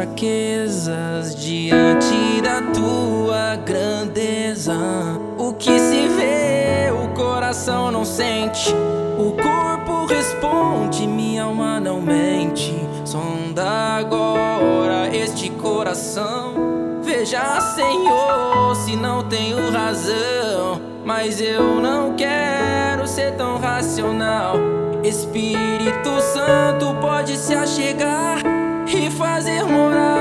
fraquezas diante da tua grandeza. O que se vê, o coração não sente. O corpo responde, minha alma não mente. Sonda agora este coração. Veja, Senhor, se não tenho razão. Mas eu não quero ser tão racional. Espírito Santo pode se achegar e fazer morada.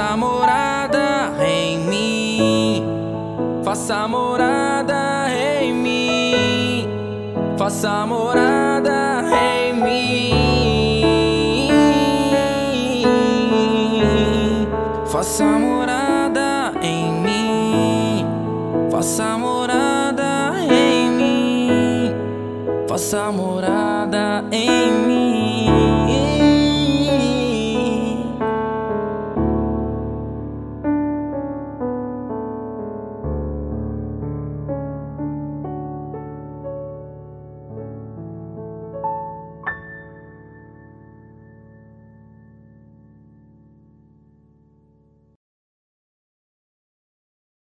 Faça morada em mim. Faça morada em mim. Faça morada em mim. Faça morada em mim. Faça morada em mim. Faça morada em mim.